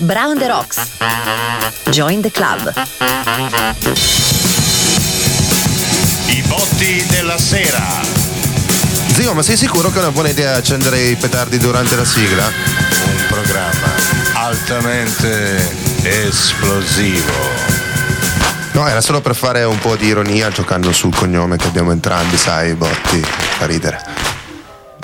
Brown the Rocks. Join the club. I botti della sera. Zio, ma sei sicuro che è una buona idea accendere i petardi durante la sigla? Un programma altamente esplosivo. No, era solo per fare un po' di ironia giocando sul cognome che abbiamo entrambi, sai, Botti. Fa ridere.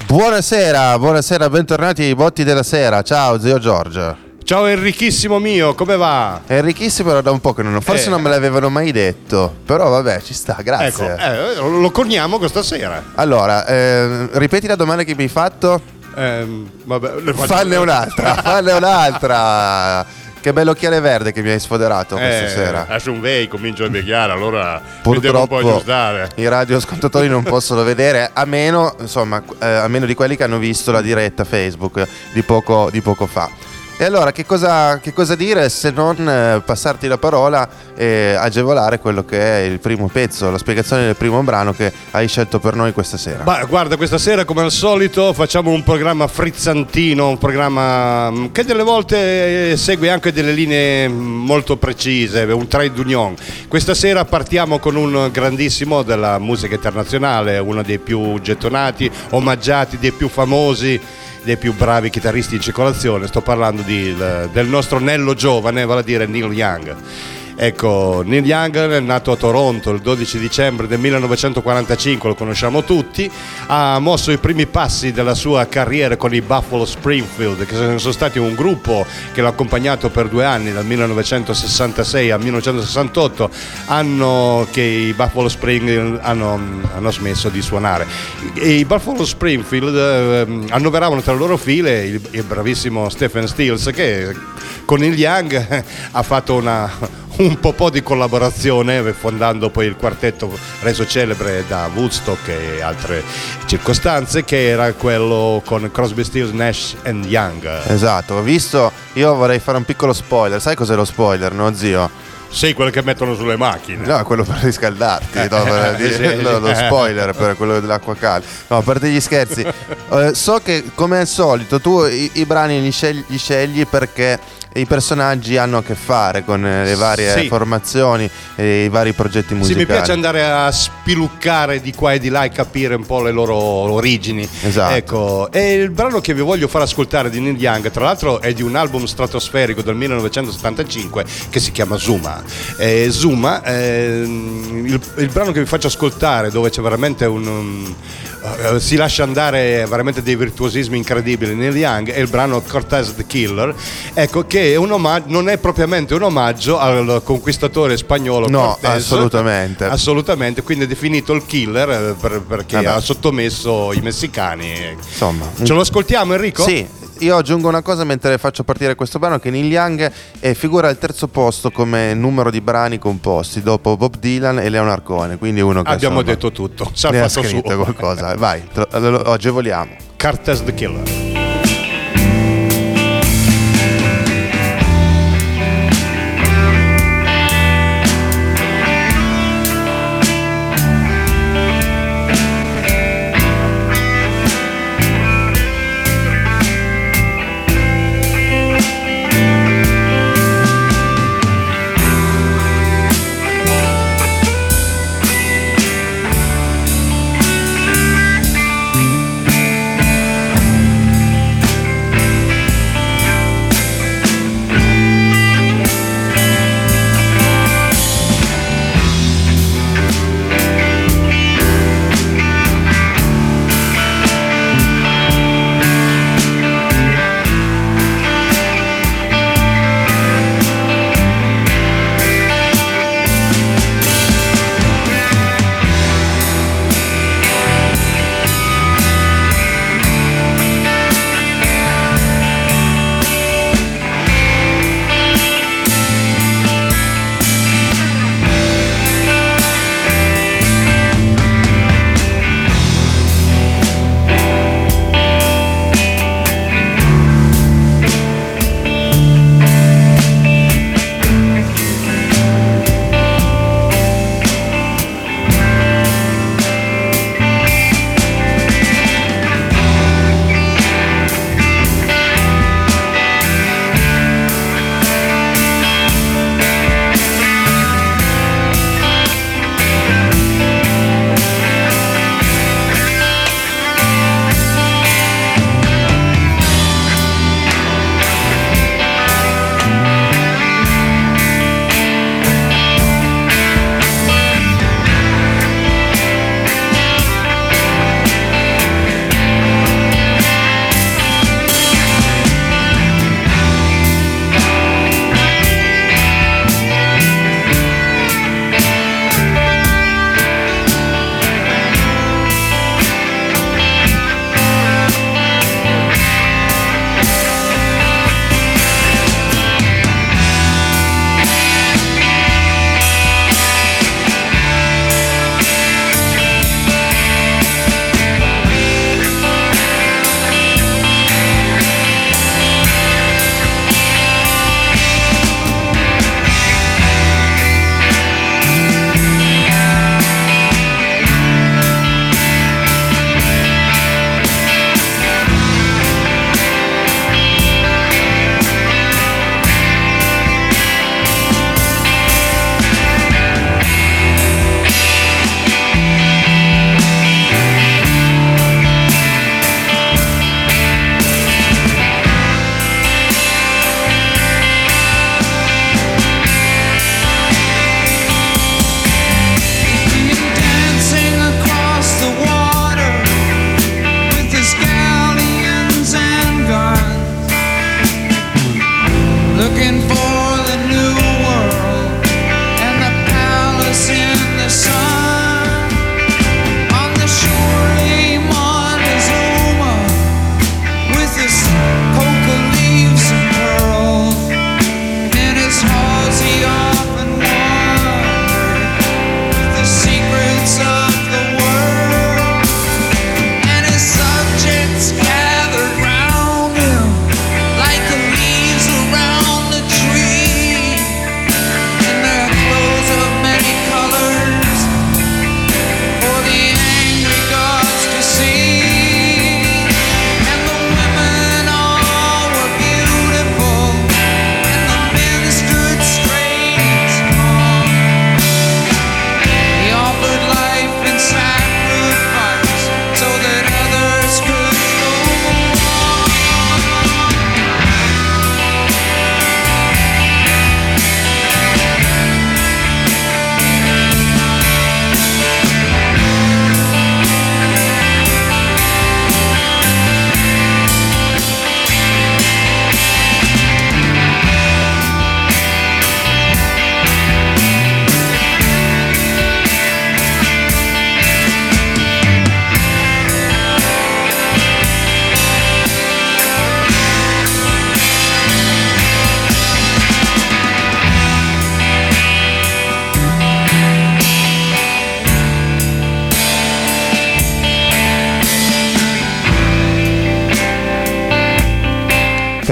Buonasera, buonasera, bentornati ai Botti della Sera. Ciao, zio Giorgio. Ciao Enrichissimo mio, come va? Enrichissimo era da un po' che non forse Eh. non me l'avevano mai detto, però vabbè, ci sta, grazie. Ecco, eh, lo coniamo questa sera. Allora, eh, ripeti la domanda che mi hai fatto? Ehm, vabbè, Fanne un'altra, fanne un'altra. Che bell'occhiale verde che mi hai sfoderato questa Eh, sera. Adesso un vei comincio a invecchiare, allora mi devo un po' Purtroppo aggiustare. i radioascoltatori non possono vedere, a meno, insomma, eh, a meno di quelli che hanno visto la diretta Facebook di poco, di poco fa. E allora, che cosa, che cosa dire se non eh, passarti la parola e agevolare quello che è il primo pezzo, la spiegazione del primo brano che hai scelto per noi questa sera? Ma guarda, questa sera come al solito facciamo un programma frizzantino, un programma mm, che delle volte eh, segue anche delle linee mm, molto precise, un trade union. Questa sera partiamo con un grandissimo della musica internazionale, uno dei più gettonati, omaggiati, dei più famosi dei più bravi chitarristi in circolazione, sto parlando di- del nostro Nello giovane, vale a dire Neil Young. Ecco, Neil Young nato a Toronto il 12 dicembre del 1945, lo conosciamo tutti, ha mosso i primi passi della sua carriera con i Buffalo Springfield, che sono stati un gruppo che l'ha accompagnato per due anni, dal 1966 al 1968, anno che i Buffalo Springfield hanno, hanno smesso di suonare. E I Buffalo Springfield eh, annoveravano tra le loro file il, il bravissimo Stephen Stills che con il Young ha fatto una, un po' di collaborazione fondando poi il quartetto reso celebre da Woodstock e altre circostanze che era quello con Crosby, Stills, Nash and Young Esatto, ho visto, io vorrei fare un piccolo spoiler, sai cos'è lo spoiler, no zio? sei quello che mettono sulle macchine No, quello per riscaldarti, no, per dire- sì, lo sì. spoiler per quello dell'acqua calda. No, a parte gli scherzi, eh, so che come al solito tu i, i brani li scegli, li scegli perché i personaggi hanno a che fare con eh, le varie Sì. formazioni e i vari progetti Sì, musicali. mi piace andare a spiluccare di qua e di là e capire un po' le loro origini. Esatto. Ecco, e il brano che vi voglio far ascoltare di Neil Young, tra l'altro è di un album stratosferico del 1975 che si chiama Zuma. E Zuma, ehm, il, il brano che vi faccio ascoltare dove c'è veramente un... un- eh, si lascia andare veramente dei virtuosismi incredibili Neil Young è il brano Cortez the Killer ecco che è un omaggio, non è propriamente un omaggio al conquistatore spagnolo No, Cortés. assolutamente. assolutamente quindi è definito il killer eh, per- perché Vabbè. ha sottomesso i messicani Insomma, ce lo ascoltiamo Enrico? Sì, io aggiungo una cosa mentre faccio partire questo brano che Neil Young eh, figura al terzo posto come numero di brani composti dopo Bob Dylan e Leonard Cohen, quindi uno che abbiamo insomma, detto tutto ci ha fatto scritto suo qualcosa. Vai, lo- lo agevoliamo. Cortez the Killer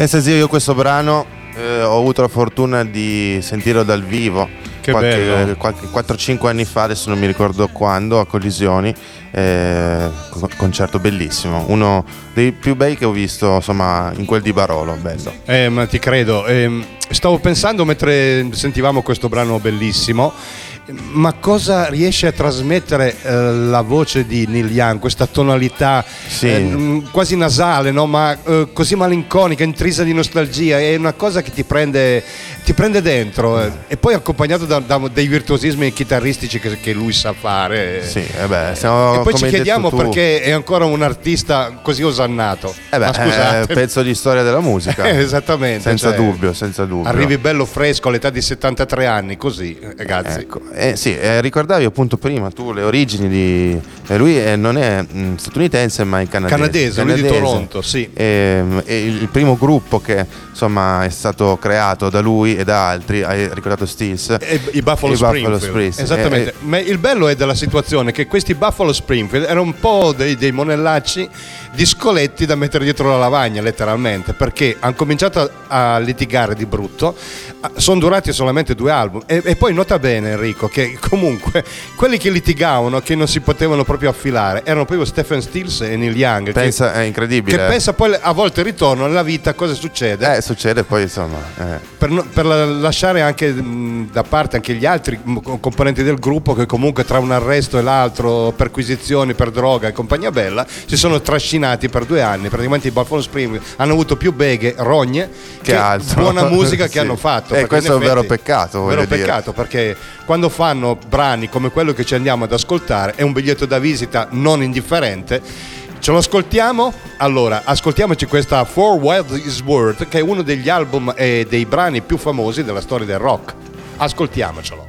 Pensa zio, io questo brano eh, ho avuto la fortuna di sentirlo dal vivo. Che qualche, eh, qualche 4-5 anni fa, adesso non mi ricordo quando, a Collisioni, eh, con- concerto bellissimo, uno dei più bei che ho visto insomma in quel di Barolo, bello. Eh, ma ti credo. Ehm, stavo pensando mentre sentivamo questo brano bellissimo. Ma cosa riesce a trasmettere eh, la voce di Neil Young, questa tonalità Sì. eh, mh, quasi nasale, no? ma eh, così malinconica, intrisa di nostalgia? È una cosa che ti prende, ti prende dentro eh. e poi accompagnato da, da dei virtuosismi chitarristici che, che lui sa fare. Sì, eh beh, siamo, E poi ci chiediamo perché è ancora un artista così osannato. Eh beh, scusate. è pezzo di storia della musica. Eh, esattamente. Senza cioè, dubbio, senza dubbio. Arrivi bello fresco all'età di 73 anni, così, ragazzi. Ecco, eh, sì, eh, ricordavi appunto prima tu le origini di... eh, lui è- non è mh, statunitense ma è canadese. Canadese, lui di Toronto, sì. Ehm, il primo gruppo che insomma è stato creato da lui e da altri, hai ricordato Stills? E I Buffalo Springfield. Springfield. Esattamente. Eh, Ma il bello è della situazione che questi Buffalo Springfield erano un po' dei, dei monellacci di scoletti da mettere dietro la lavagna, letteralmente, perché hanno cominciato a, a litigare di brutto. Sono durati solamente due album. E, e poi nota bene, Enrico, che comunque quelli che litigavano, che non si potevano proprio affilare, erano proprio Stephen Stills e Neil Young. che- pensa, è incredibile. che pensa poi a volte ritorno nella vita cosa succede Eh, succede poi insomma... eh. per, no- per la- lasciare anche mh, da parte anche gli altri mh, co- componenti del gruppo che comunque tra un arresto e l'altro perquisizioni per droga e compagnia bella si sono trascinati per due anni praticamente i Buffalo Spring hanno avuto più beghe rogne Che altro. buona musica che Sì. hanno fatto Eh, perché questo è un vero effetti- peccato, un vero dire. peccato perché quando fanno brani come quello che ci andiamo ad ascoltare è un biglietto da visita non indifferente Ce lo ascoltiamo? Allora, ascoltiamoci questa For Wild Is Worth, che è uno degli album e dei brani più famosi della storia del rock. Ascoltiamocelo.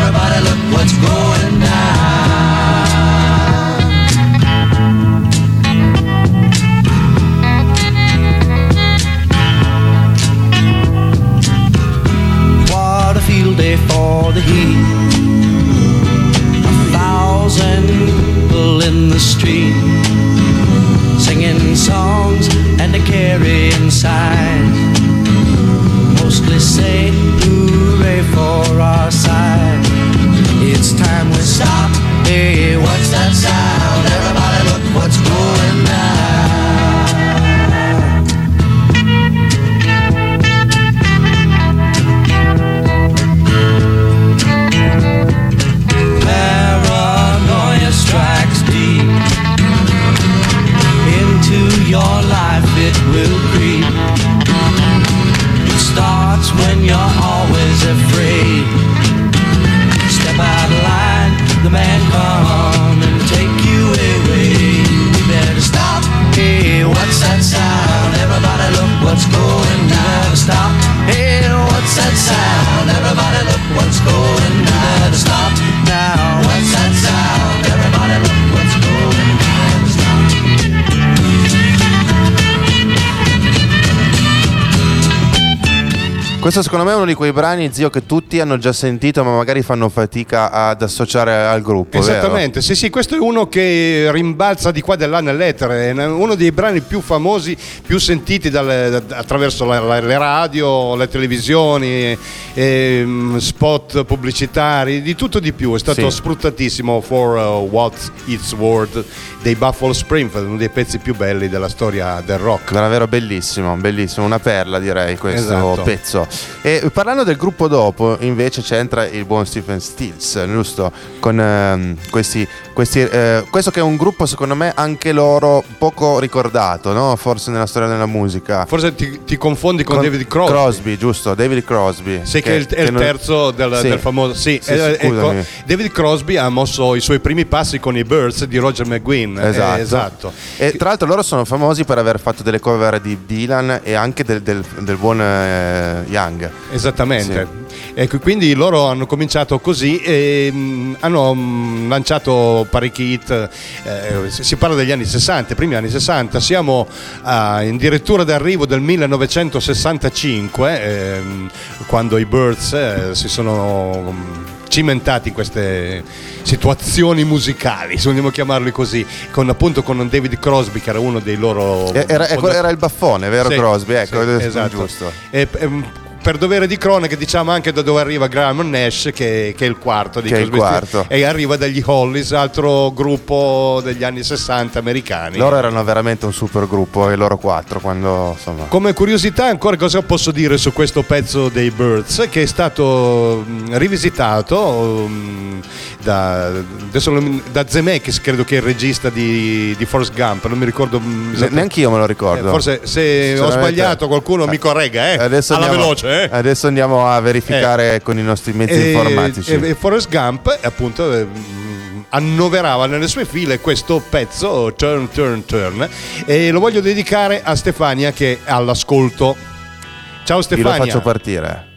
Questo secondo me è uno di quei brani, zio, che tutti hanno già sentito, ma magari fanno fatica ad associare al gruppo. vero? Esattamente, sì, sì, questo è uno che rimbalza di qua e di là nell'etere, è uno dei brani più famosi, più sentiti dalle- da- attraverso la- la- le radio, le televisioni, ehm, spot pubblicitari, di tutto di più. È stato Sì. sfruttatissimo for uh, What It's Worth dei Buffalo Springfield, uno dei pezzi più belli della storia del rock. Davvero bellissimo, bellissimo, una perla direi questo Esatto. pezzo. E parlando del gruppo dopo, invece c'entra il buon Stephen Stills, giusto? Con ehm, questi, questi, eh, questo che è un gruppo secondo me anche loro poco ricordato, no? Forse nella storia della musica. Forse ti, ti confondi con, David Crosby. giusto, David Crosby. Sì, che, è il, è il non- terzo del, Sì. del famoso. Sì, Sì, eh, ecco, scusami. David Crosby ha mosso i suoi primi passi con i Birds di Roger McGuinn. eh, Esatto. esatto. E tra l'altro loro sono famosi per aver fatto delle cover di Dylan e anche del, del- del buon eh, Young. Esattamente. Ecco, quindi loro hanno cominciato così e mh, hanno mh, lanciato parecchi hit. eh, si parla degli anni 60, i primi anni 60. Siamo ah, in dirittura d'arrivo del 1965, ehm, quando i Birds eh, si sono mh, cimentati in queste situazioni musicali, se vogliamo chiamarli così, con appunto con David Crosby che era uno dei loro E- Era, fonda- era il baffone, vero Sì, Crosby? Ecco, sì, esatto. giusto. E, ehm, per dovere di cronaca diciamo anche da dove arriva Graham Nash che, che è il quarto di Che è il Crosby, quarto. e arriva dagli Hollies altro gruppo degli anni 60 americani Loro erano veramente un super gruppo e loro quattro quando insomma. come curiosità ancora cosa posso dire su questo pezzo dei Birds che è stato rivisitato da, da Zemeckis credo che è il regista di, di Forrest Gump non mi ricordo Ne- Neanche io me lo Eh, ricordo. forse se ho sbagliato qualcuno mi corregga eh? Adesso alla andiamo, veloce eh? adesso andiamo a verificare con i nostri mezzi E- informatici. E, e Forrest Gump, appunto, eh, mh, annoverava nelle sue file questo pezzo, Turn, Turn, Turn, e lo voglio dedicare a Stefania che è all'ascolto. Ciao Io lo Stefania. faccio partire.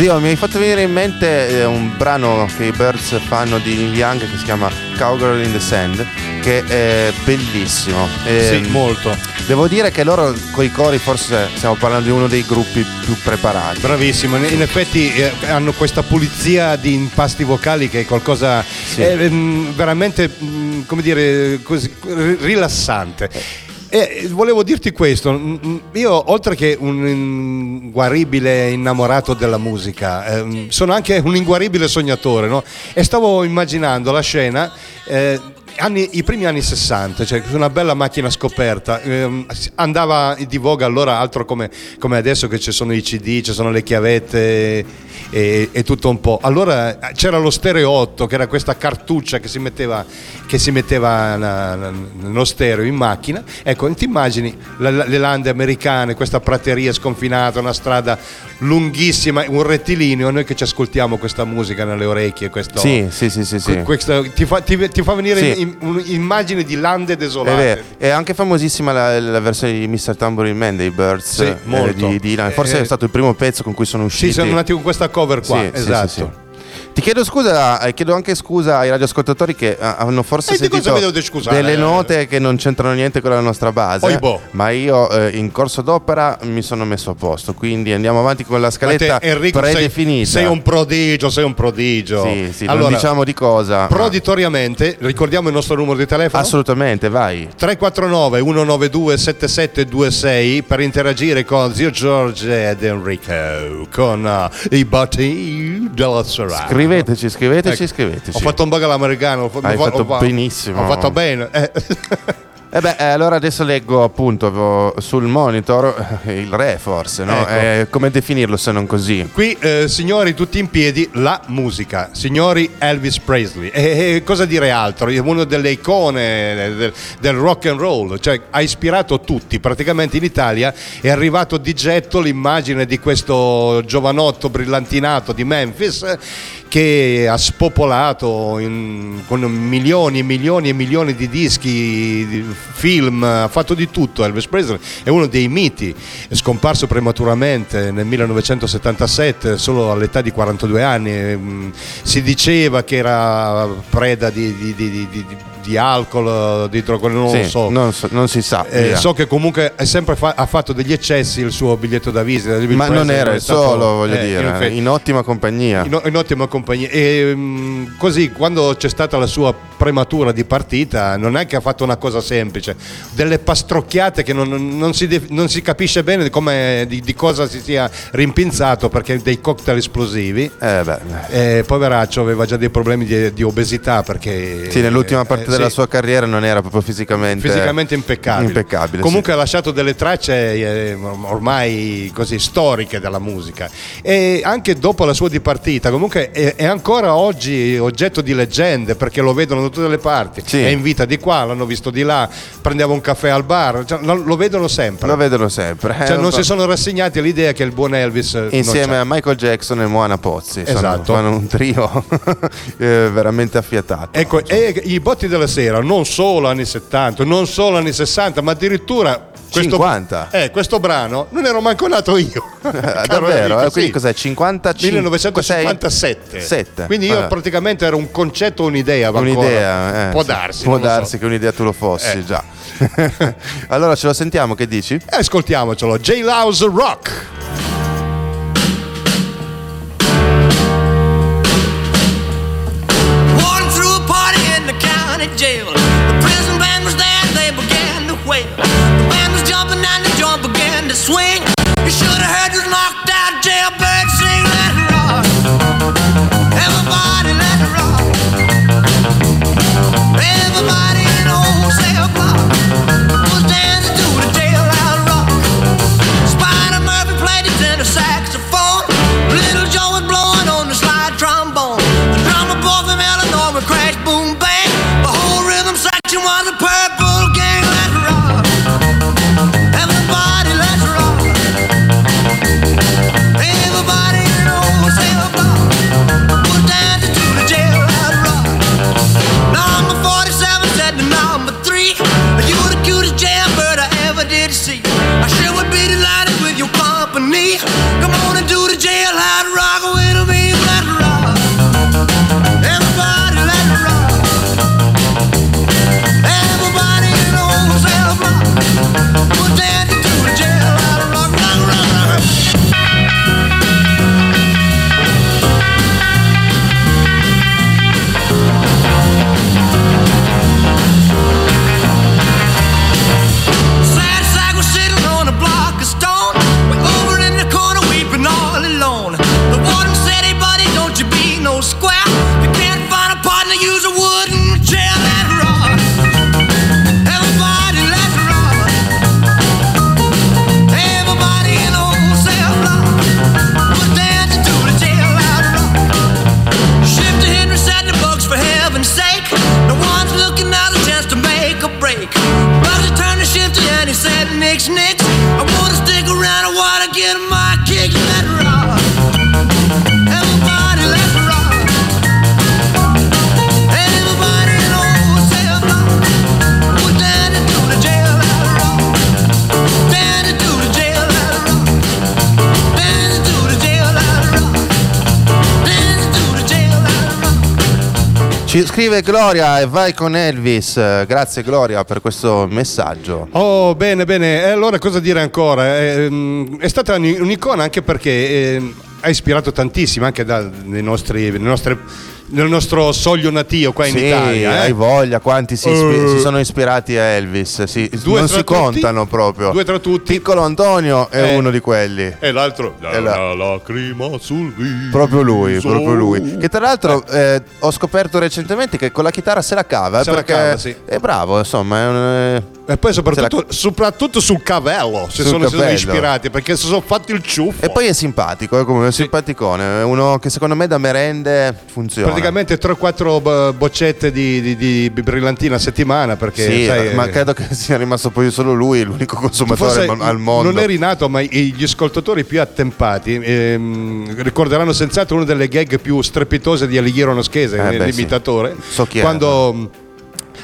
Zio, mi hai fatto venire in mente eh, un brano che i Birds fanno di Neil Young che si chiama Cowgirl in the Sand, che è bellissimo. Sì, Ehm, molto. Devo dire che loro con i cori forse stiamo parlando di uno dei gruppi più preparati. Bravissimo, in effetti eh, hanno questa pulizia di impasti vocali che è qualcosa Sì. eh, ehm, veramente, mm, come dire, così, ri- rilassante. E volevo dirti questo, io oltre che un inguaribile innamorato della musica, ehm, sono anche un inguaribile sognatore, no? E stavo immaginando la scena, eh, anni- i primi anni 60, cioè una bella macchina scoperta, ehm, andava di voga allora altro come, come adesso che ci sono i CD, ci sono le chiavette e, e tutto un po'. Allora eh, c'era lo stereo 8 che era questa cartuccia che si metteva, che si metteva na- na- nello stereo in macchina. Ecco, ti immagini la- la- le lande americane, questa prateria sconfinata, una strada lunghissima, un rettilineo, noi che ci ascoltiamo questa musica nelle orecchie, questo, Sì, sì, sì, sì, sì. que- questo- ti, fa, ti- ti fa venire Sì. in- un'immagine di lande È, desolate. vero. È anche famosissima la, la versione di Mr. Tambourine Man dei Birds Sì, eh, molto. di Dylan. Forse Eh, è stato il primo pezzo con cui sono usciti. Sì, sono nati con questa cover qua, sì, esatto. Ti chiedo scusa, eh, chiedo anche scusa ai radioascoltatori che eh, hanno forse E di cosa sentito mi scusare? delle note che non c'entrano niente con la nostra base. Oi, boh. Ma io eh, in corso d'opera mi sono messo a posto, quindi andiamo avanti con la Ma te, scaletta Enrico, sei, predefinita. sei un prodigio, sei un prodigio. Sì, sì, non allora, diciamo di cosa. ma- Proditoriamente, ricordiamo il nostro numero di telefono. Assolutamente, vai. 349 192 7726 per interagire con Zio Giorgio ed Enrico con uh, i botti della serata. Scriveteci, scriveteci, Ecco. scriveteci. Ho fatto un bug all'americano. ho Hai ho fatto ho benissimo. Ho fatto bene. Eh. Eh beh, eh, allora adesso leggo appunto sul monitor eh, il re forse, no? Ecco. Eh, come definirlo se non così? Qui, eh, signori, tutti in piedi, la musica. Signori Elvis Presley. E, cosa dire altro? È Una delle icone del, del rock and roll, cioè ha ispirato tutti. Praticamente in Italia è arrivato di getto l'immagine di questo giovanotto brillantinato di Memphis che ha spopolato in- con milioni e milioni e milioni di dischi, di film, ha fatto di tutto. Elvis Presley è uno dei miti, è scomparso prematuramente nel 1977, solo all'età di 42 anni. Mm, Si diceva che era preda di, di- di- di- alcol, di droga, non Sì, lo so. non, non si sa. Eh, so che comunque è sempre fa- ha fatto degli eccessi il suo biglietto da visita. Ma non era il solo, voglio eh, dire, in in ottima compagnia. in, in ottima compagnia. E mm, così quando c'è stata la sua prematura di partita, non è che ha fatto una cosa semplice, delle pastrocchiate che non, non si, def- non si capisce bene di, come- di- di cosa si sia rimpinzato perché dei cocktail esplosivi. Eh beh, E poveraccio aveva già dei problemi di, di obesità perché sì, nell'ultima parte eh, della sì. sua carriera non era proprio fisicamente, Fisicamente impeccabile. impeccabile, Comunque ha lasciato delle tracce eh, ormai così storiche della musica. E anche dopo la sua dipartita, comunque è, è ancora oggi oggetto di leggende perché lo vedono da tutte le parti. Sì. È in vita di qua, l'hanno visto di là, prendeva un caffè al bar, cioè, lo, vedono sempre. sì. Lo vedono sempre. Cioè, Eh, non un si sono rassegnati all'idea che il buon Elvis non Insieme a Michael Jackson e Moana Pozzi. Sono- Esatto. Fanno un trio eh, veramente affiatato. Ecco, e i botti della sera, non solo anni 70, non solo anni 60, ma addirittura questo, 50. Eh, questo brano non ero manco nato io. Davvero? Enrico, Eh, quindi sì. cos'è? 55? 1957. Sette. Quindi io Vabbè. praticamente ero un concetto, un'idea. Un'idea, eh, Può darsi. Può lo so. darsi che un'idea tu lo fossi Eh. già. allora ce lo sentiamo, che dici? Eh, Ascoltiamocelo, J. Louse Rock. Scrive Gloria e vai con Elvis. Grazie Gloria per questo messaggio. Oh, bene, bene. E allora cosa dire ancora? Eh, mm, È stata un- un'icona anche perché eh, ha ispirato tantissimo anche da- nostri, nostre- nel nostro soglio natio qua in sì, Italia. eh. hai voglia, quanti si, ispi- Eh. si sono ispirati a Elvis? Sì, non si tutti, contano proprio. due tra tutti. Piccolo Antonio è Eh. uno di quelli. E l'altro, E la- la lacrima sul viso. Proprio lui, proprio lui. Che tra l'altro eh, ho scoperto recentemente che con la chitarra se la cava. eh, Se la perché cava, sì. è bravo, insomma. È un, eh, E poi soprattutto, Se soprattutto sul cavello Sul sono, sono ispirati perché si sono fatti il ciuffo. E poi è simpatico, è come un simpaticone. È uno che secondo me da merende funziona. praticamente 3-4 b- boccette di, di- di brillantina a settimana perché Sì, sai, ma eh, credo che sia rimasto poi solo lui l'unico consumatore al- mondo. Non eri nato, ma gli ascoltatori più attempati ehm, ricorderanno senz'altro una delle gag più strepitose di Alighiero Noschese, Eh, beh, l'imitatore, So chi è. quando mh,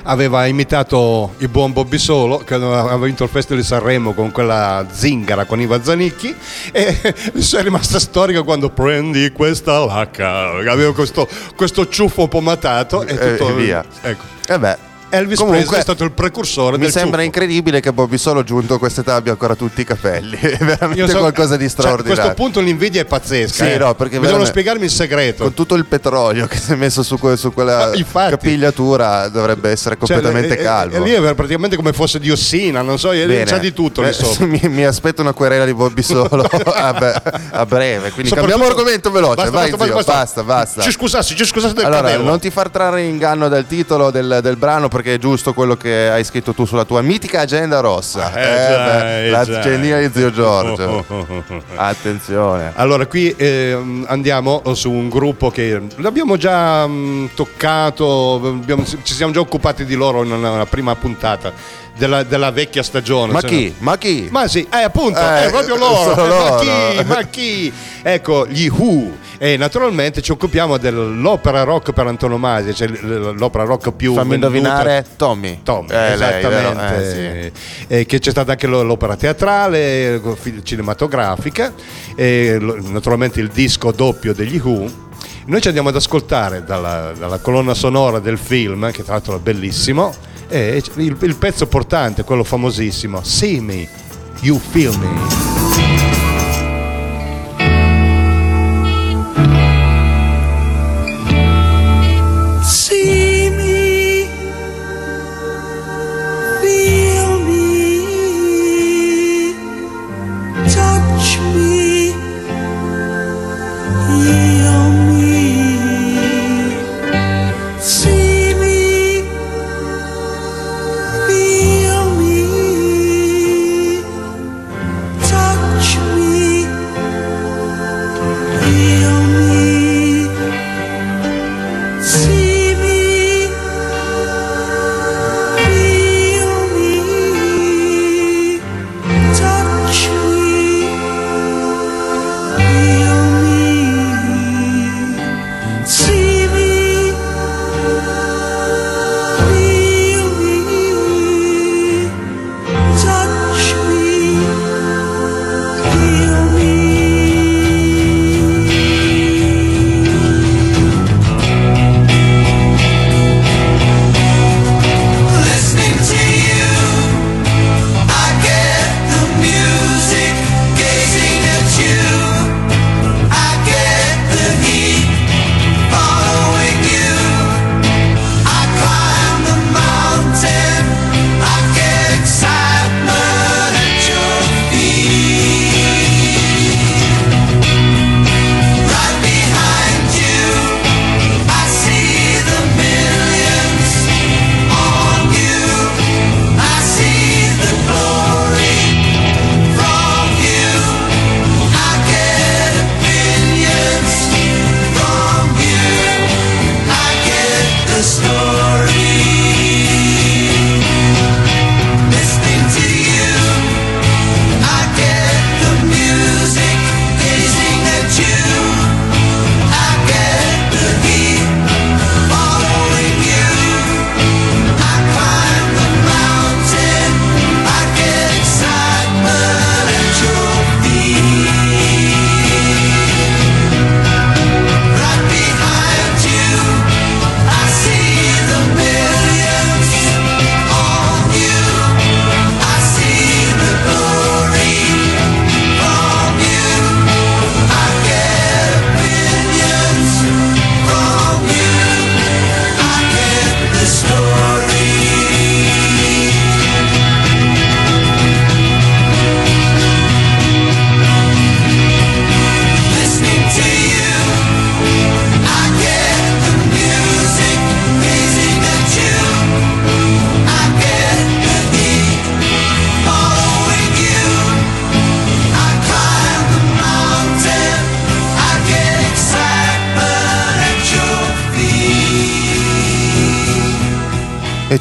aveva imitato il buon Bobby Solo, che aveva vinto il Festival di Sanremo con quella zingara con Iva Zanicchi, e è rimasta storica quando prendi questa lacca, aveva questo, questo ciuffo pomatato e Eh, tutto e via. Ecco. Eh beh, Elvis Comunque, Presley è stato il precursore Mi del sembra ciuffo. incredibile che Bobby Solo giunto a quest'età abbia ancora tutti i capelli. È veramente so- qualcosa di cioè, a straordinario. questo punto l'invidia è pazzesca. Sì, eh. no, perché Bisogna spiegarmi il segreto. Con tutto il petrolio che si è messo su, que- su quella infatti. capigliatura dovrebbe essere Cioè, completamente e- e- calvo. E lì è praticamente come fosse diossina, non so, Bene. c'è di tutto lì Eh, sopra. mi, mi aspetto una querela di Bobby Solo a, be- a breve. Quindi cambiamo argomento veloce. Basta, Vai, basta, zio, basta, basta, basta. Ci scusassi, ci scusassi del Allora, non ti far trarre in inganno dal titolo del, del brano perché è giusto quello che hai scritto tu sulla tua mitica agenda rossa. Eh, già, beh, eh, la già. agendina di zio Giorgio. Attenzione. Allora, qui ehm, andiamo su un gruppo che l'abbiamo già mm, toccato, abbiamo- ci siamo già occupati di loro in una prima puntata della, della vecchia stagione. Ma chi? no- Ma chi? Ma sì, eh, appunto, Eh, è proprio loro. Eh, Ma loro. chi? Ma chi? Ecco, gli Who. E naturalmente ci occupiamo dell'opera rock per antonomasia, cioè l'opera rock più Fammi venduta. indovinare Tommy. Tom, Eh, lei, esattamente. Eh, sì. Che c'è stata anche lo- l'opera teatrale, fi- cinematografica, e naturalmente il disco doppio degli Who. Noi ci andiamo ad ascoltare dalla, dalla colonna sonora del film, che tra l'altro è bellissimo, il, il pezzo portante, quello famosissimo, See Me, You Feel Me.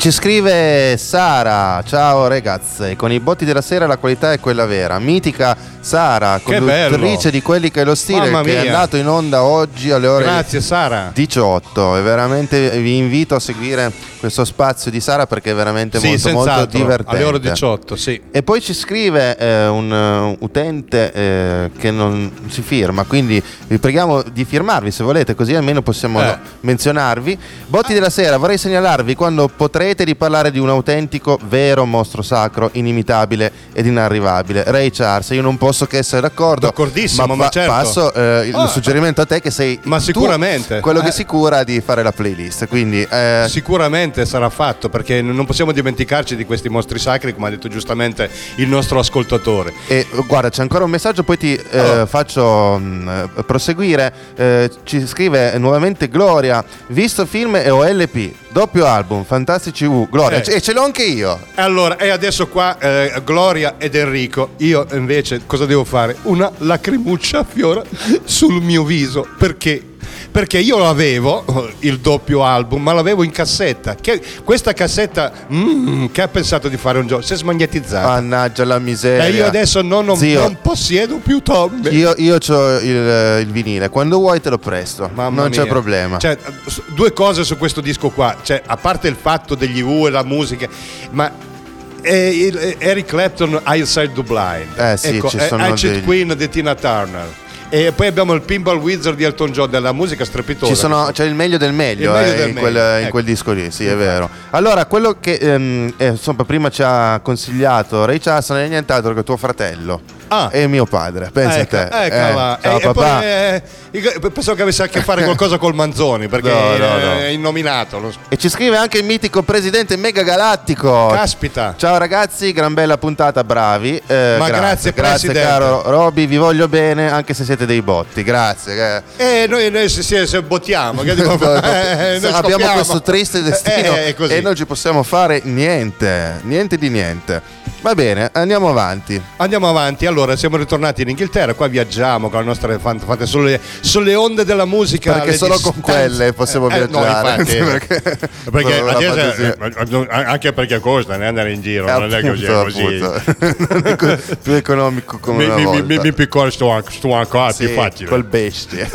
Ci scrive Sara, ciao ragazzi, con i botti della sera la qualità è quella vera, mitica Sara, conduttrice di quelli che è lo stile, Mamma che è mia. andato in onda oggi alle ore Grazie Sara. 18 e veramente vi invito a seguire questo spazio di Sara perché è veramente Sì, molto molto divertente. alle ore 18, sì. E poi ci scrive eh, un eh, utente eh, che non si firma, quindi vi preghiamo di firmarvi se volete, così almeno possiamo Eh. menzionarvi. Botti della sera, vorrei segnalarvi quando potrete di parlare di un autentico, vero mostro sacro, inimitabile ed inarrivabile. Ray Charles, io non posso che essere d'accordo. D'accordissimo, ma pa- certo. passo eh, il Ah. suggerimento a te che sei Ma tu sicuramente. quello che Eh. si cura di fare la playlist. Quindi eh, Sicuramente sarà fatto perché non possiamo dimenticarci di questi mostri sacri, come ha detto giustamente il nostro ascoltatore. E guarda, c'è ancora un messaggio, poi ti eh, Oh. faccio mh, eh, proseguire. Eh, ci scrive nuovamente Gloria, visto film e OLP, doppio album, Fantastici U, Gloria, Eh. E ce l'ho anche io. Allora, e adesso qua eh, Gloria ed Enrico, io invece cosa devo fare? Una lacrimuccia fiora sul mio viso perché? Perché io l'avevo, il doppio album, ma l'avevo in cassetta. Che, questa cassetta, mm, che ha pensato di fare un gioco? Si è smagnetizzata. Mannaggia la miseria. e io adesso non, non- Zio, non possiedo più tombe. io, io ho il, il vinile, quando vuoi te lo presto, Mamma non c'è mia. problema. Cioè, due cose su questo disco qua. Cioè, a parte il fatto degli U e la musica, ma. Eric Clapton to Blind Eh sì, ecco, ci sono Hatchet degli- Queen di Tina Turner e poi abbiamo il Pinball Wizard di Elton John della musica strepitosa Ci sono, c'è il meglio del meglio, meglio eh, del in, meglio, quel, in ecco. quel disco lì, sì, è vero. Allora, quello che ehm, eh, insomma, prima ci ha consigliato Ray Charles non è nient'altro che tuo fratello Ah. e mio padre. Pensa Ecco, a te. eccola. Eh, ciao E- e papà. poi, eh, pensavo che avesse a che fare qualcosa col Manzoni perché No, no, no. è innominato so. E ci scrive anche il mitico presidente Mega Galattico. caspita Ciao ragazzi, gran bella puntata, bravi. Eh, Ma grazie, grazie Presidente. caro Roby, vi voglio bene anche se siete dei botti, grazie. eh. e noi, noi se, se, se bottiamo che fare? Eh, abbiamo questo triste destino Eh, è così. e non ci possiamo fare niente, niente di niente. Va bene, andiamo avanti. Andiamo avanti, allora siamo ritornati in Inghilterra, qua viaggiamo con le nostre fan- fatte sulle, sulle onde della musica. Perché solo con distanze. quelle possiamo Eh, eh, no, viaggiare. infatti, perché perché solo la adesso- eh, anche perché costa né, andare in giro, Eh, non è così. è appunto, così. appunto. Non è co- più economico come Mi, una mi, volta. mi, mi piccolo sto anche, sto anche ah, Sì, più facile. col bestie.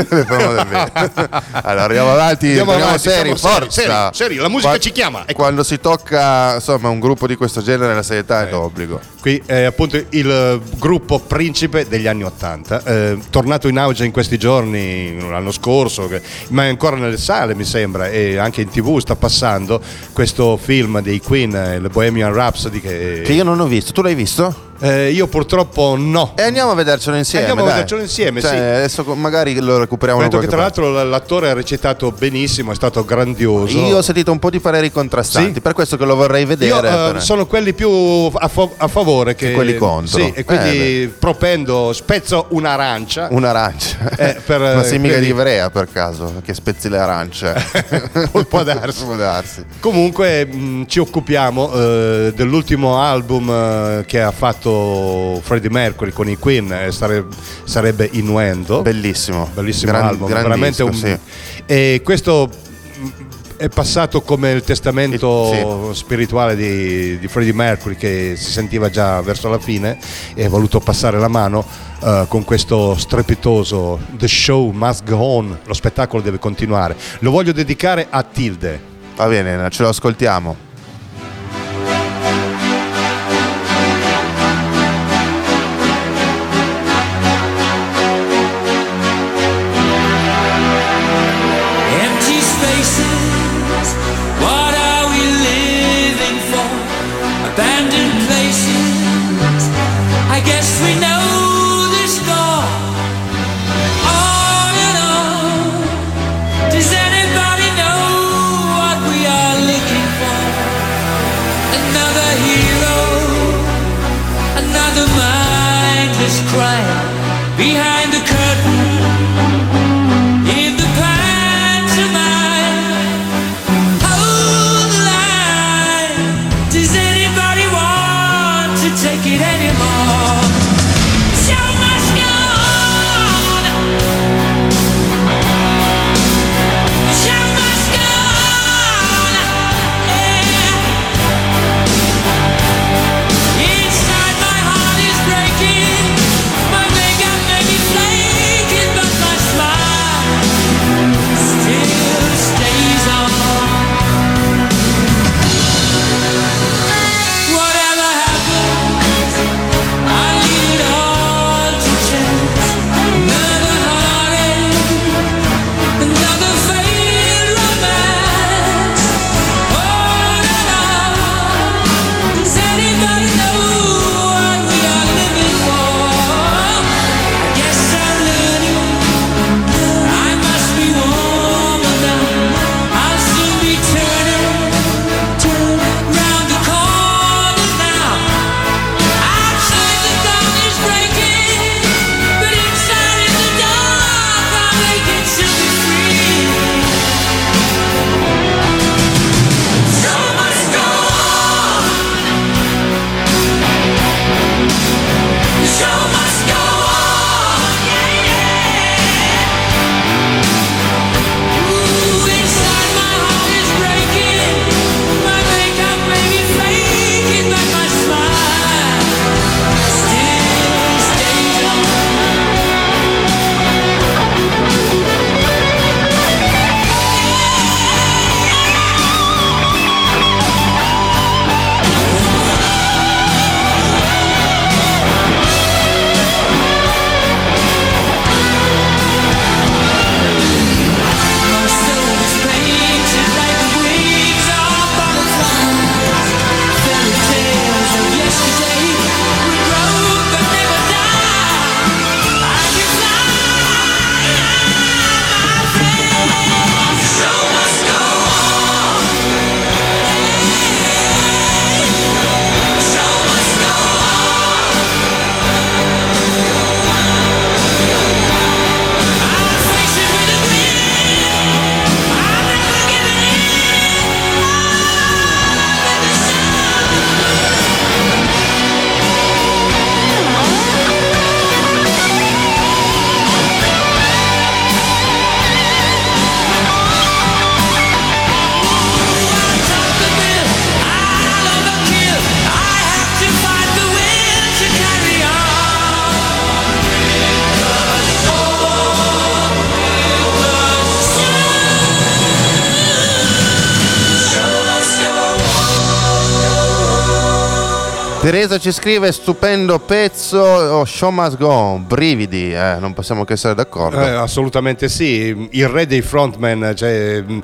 allora andiamo avanti Andiamo torniamo avanti, seri, forza seri, seri, la musica ci chiama, ecco. quando si tocca insomma un gruppo di questo genere la serietà è Eh. D'obbligo Qui è appunto il gruppo principe degli anni Ottanta, eh, tornato in auge in questi giorni, l'anno scorso, ma è ancora nelle sale mi sembra, e anche in tv sta passando questo film dei Queen, eh, il Bohemian Rhapsody, che, che io non ho visto. Tu l'hai visto? Eh, io purtroppo no. e andiamo a vedercelo insieme Andiamo a dai. vedercelo insieme, Cioè, sì. adesso magari lo recuperiamo Ho detto che tra l'altro l- l'attore ha recitato benissimo, è stato grandioso. parte. io ho sentito un po' di pareri contrastanti Sì? per questo che lo vorrei vedere Io, per- sono quelli più a, fa- a favore che Che quelli contro. Sì, e quindi Eh, propendo, spezzo un'arancia. un'arancia Eh, per- ma sei mica di Ivrea per caso che spezzi le arance Può darsi. può darsi Comunque mh, ci occupiamo eh, dell'ultimo album eh, che ha fatto Freddie Mercury con i Queen, eh, sare- sarebbe Innuendo. bellissimo Bellissimo Gran- album, gran veramente disco, un... sì. E questo mh, è passato come il testamento spirituale di, di Freddie Mercury che si sentiva già verso la fine e ha voluto passare la mano eh, con questo strepitoso The Show Must Go On, lo spettacolo deve continuare. Lo voglio dedicare a Tilde. va bene ce lo ascoltiamo Teresa ci scrive stupendo pezzo. Oh, Show Must Go brividi, eh, non possiamo che essere d'accordo. Eh, assolutamente sì, il re dei frontman, cioè, un-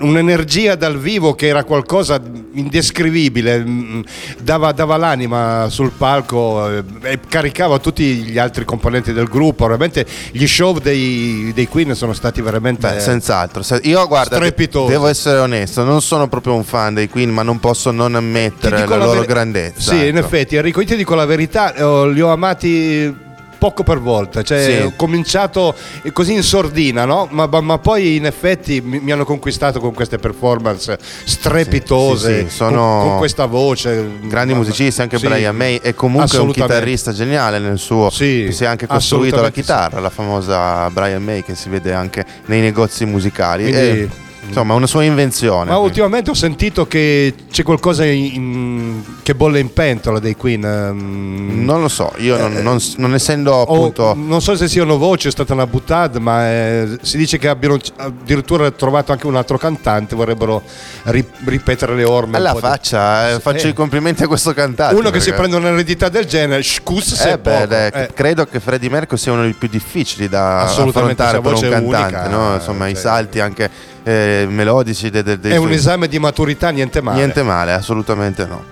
un'energia dal vivo che era qualcosa indescrivibile, mh, dava, dava l'anima sul palco eh, e caricava tutti gli altri componenti del gruppo. Veramente gli show dei, dei Queen sono stati veramente... Beh, senz'altro. Se- Io guarda, strepitosi. devo essere onesto, non sono proprio un fan dei Queen, ma non posso non ammettere la, la loro ver- grandezza. Sì, in ecco. effetti, Enrico, io ti dico la verità, eh, li ho amati poco per volta, cioè Sì. ho cominciato così in sordina, no? ma, ma- ma poi in effetti mi, mi hanno conquistato con queste performance strepitose, Sì, sì, sono con, con questa voce. Grandi Ma- musicisti, anche Brian May è comunque un chitarrista geniale nel suo si è anche costruito la chitarra, la famosa Brian May che si vede anche nei negozi musicali. Quindi- E, insomma, una sua invenzione. Ma ultimamente ho sentito che c'è qualcosa in- che bolle in pentola dei Queen. ehm, Non lo so, io non, non- non essendo appunto non so se siano voci, è stata una buttata, ma eh, si dice che abbiano addirittura trovato anche un altro cantante, vorrebbero ri- ripetere le orme. alla faccia, eh, faccio Eh. i complimenti a questo cantante. Uno che si perché- prende un'eredità del genere, scus se Eh è beh, poco. dai, Eh, credo che Freddie Mercury sia uno dei più difficili da affrontare per un cantante, unica, no? insomma i cioè- salti anche eh, melodici de- de- dei è un esame di maturità, niente male. Niente male, assolutamente no.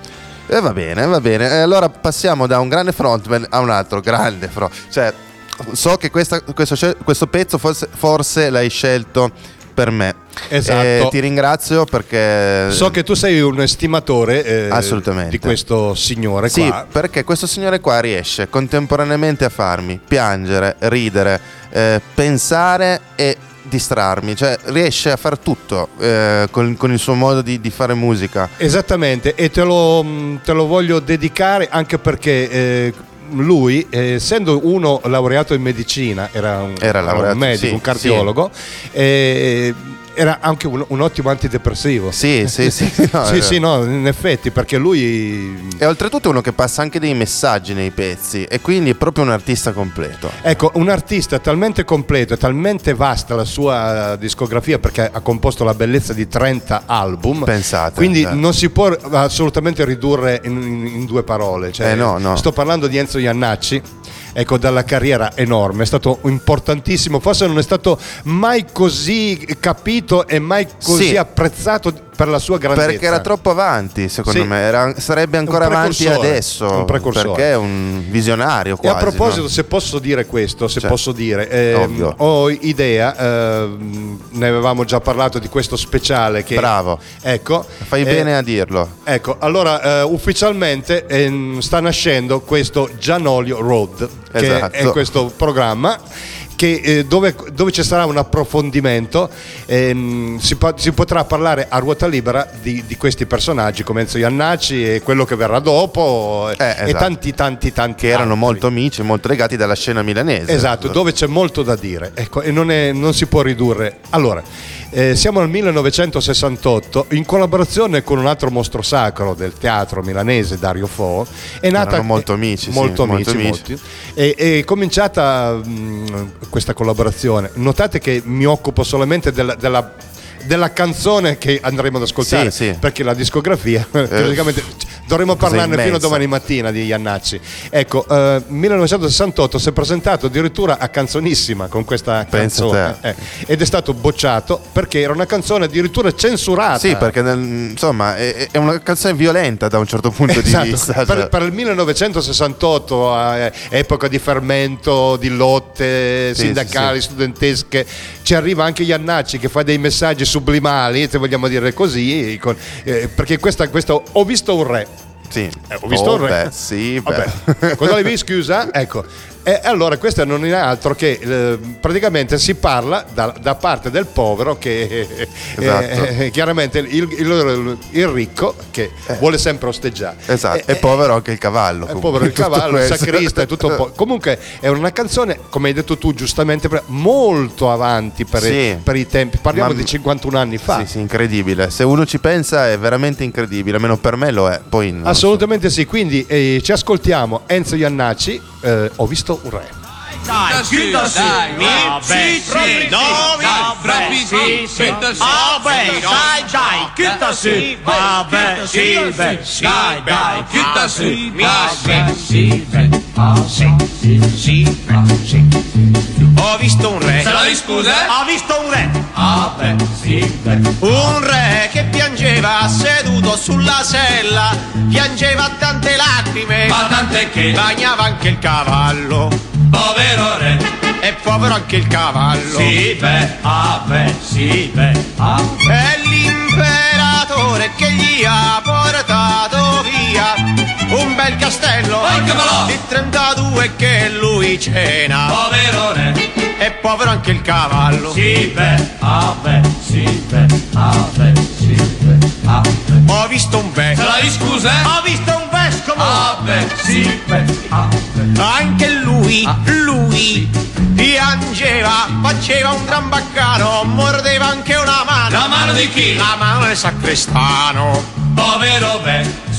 E va bene, va bene. E allora passiamo da un grande frontman a un altro grande front. Cioè, so che questa- questo, questo pezzo forse, forse l'hai scelto per me. Esatto. E ti ringrazio perché... So che tu sei un estimatore eh, Assolutamente. di questo signore Sì, qua. perché questo signore qua riesce contemporaneamente a farmi piangere, ridere, eh, pensare e distrarmi, cioè riesce a far tutto eh, con, con il suo modo di, di fare musica. Esattamente, e te lo, mh, te lo voglio dedicare anche perché eh, lui, eh, essendo uno laureato in medicina, era un, Era laureato, un medico, sì, un cardiologo, eh, era anche un, un ottimo antidepressivo. Sì, sì, sì. no, sì, eh. sì, no, in effetti, perché lui... E oltretutto è uno che passa anche dei messaggi nei pezzi e quindi è proprio un artista completo. Ecco, un artista talmente completo e talmente vasta la sua discografia perché ha composto la bellezza di 30 album. Pensate, Quindi eh. non si può assolutamente ridurre in, in- in due parole. Cioè, Eh, no, no. Sto parlando di Enzo Iannacci. Ecco, dalla carriera enorme, è stato importantissimo, forse non è stato mai così capito e mai così Sì. apprezzato per la sua grandezza. Perché era troppo avanti, secondo Sì. me, Era- sarebbe ancora avanti adesso. un precursore. Perché è un visionario E quasi. a proposito, no? se posso dire questo, se Cioè, posso dire, ehm, ho idea, ehm, ne avevamo già parlato di questo speciale che... Bravo. Ecco. Fai eh, bene a dirlo. Ecco, allora eh, ufficialmente ehm, sta nascendo questo Gianolio Road, che Esatto. è questo programma che, eh, dove, dove ci sarà un approfondimento, ehm, si, po- si potrà parlare a ruota libera di, di questi personaggi come Enzo Iannacci e quello che verrà dopo eh, Eh, e esatto. tanti tanti tanti Che erano altri. molto amici, molto legati dalla scena milanese. Esatto, dove c'è molto da dire ecco, e non, è- non si può ridurre. Allora, eh, siamo nel 1968 in collaborazione con un altro mostro sacro del teatro milanese, Dario Fo. È nata Erano molto amici, sì, molto molto amici, amici. molti. E- è cominciata mh, questa collaborazione. Notate che mi occupo solamente della, della- della canzone che andremo ad ascoltare Sì, sì. perché la discografia praticamente dovremmo parlarne fino a immensa. domani mattina di Iannacci. Ecco, eh, 1968 si è presentato addirittura a Canzonissima con questa canzone eh, ed è stato bocciato perché era una canzone addirittura censurata. Sì, perché nel- insomma è, è una canzone violenta da un certo punto Esatto. di vista. Per, cioè. per il 1968, eh, epoca di fermento, di lotte Sì, sindacali, studentesche, ci arriva anche Iannacci che fa dei messaggi sublimali, se vogliamo dire così, con- eh, perché questa, questo ho visto un re. Sì. Eh, ho visto Oh, un re. beh, sì, beh. Vabbè, cosa avevi scusa? Ecco. E allora questo non è altro che eh, praticamente si parla da, da parte del povero che eh, Esatto. eh, chiaramente il, il- il ricco che vuole sempre osteggiare. Esatto, Eh, e povero anche il cavallo. è povero il cavallo, il sacrista e tutto un po'. Comunque è una canzone, come hai detto tu giustamente, molto avanti per, Sì. per i tempi. Parliamo Ma- di 51 anni fa. Sì, sì, incredibile. Se uno ci pensa è veramente incredibile, almeno per me lo è. Poi lo so. Assolutamente sì, quindi eh, ci ascoltiamo Enzo Iannacci, eh, ho visto un re. dai, chiuda su. Dai, sì, sì, no, sì, vabbè, sì, sì, sì. Vabbè, Sì, dai, dai, su. Sì, Vabbè, sì, Sì, dai, dai, su. Mi, Vabbè, sì, ah, sì, sì, sì, sì. Ho visto un re. Se la scusa? Ho visto un re. Ah, beh, sì, beh. Un re che piangeva seduto sulla sella, piangeva tante lacrime, Ma tant'è che bagnava anche il cavallo. povero re E povero anche il cavallo. Sì, beh, ah, beh, sì, beh, ah. È l'imperatore che gli ha portato via un bel castello di 32 che lui cena. Povero re E povero anche il cavallo. Sì, beh, ah, beh, sì, beh, ah, beh, sì, beh, ah, beh. Ho visto un Se vescovo. la scusa? Ho visto un vescovo. Ah, beh, sì, beh, ah, beh. Anche lui, Ah. lui piangeva, faceva un gran baccano, mordeva anche una mano. La mano di chi? La mano del sacrestano. Povero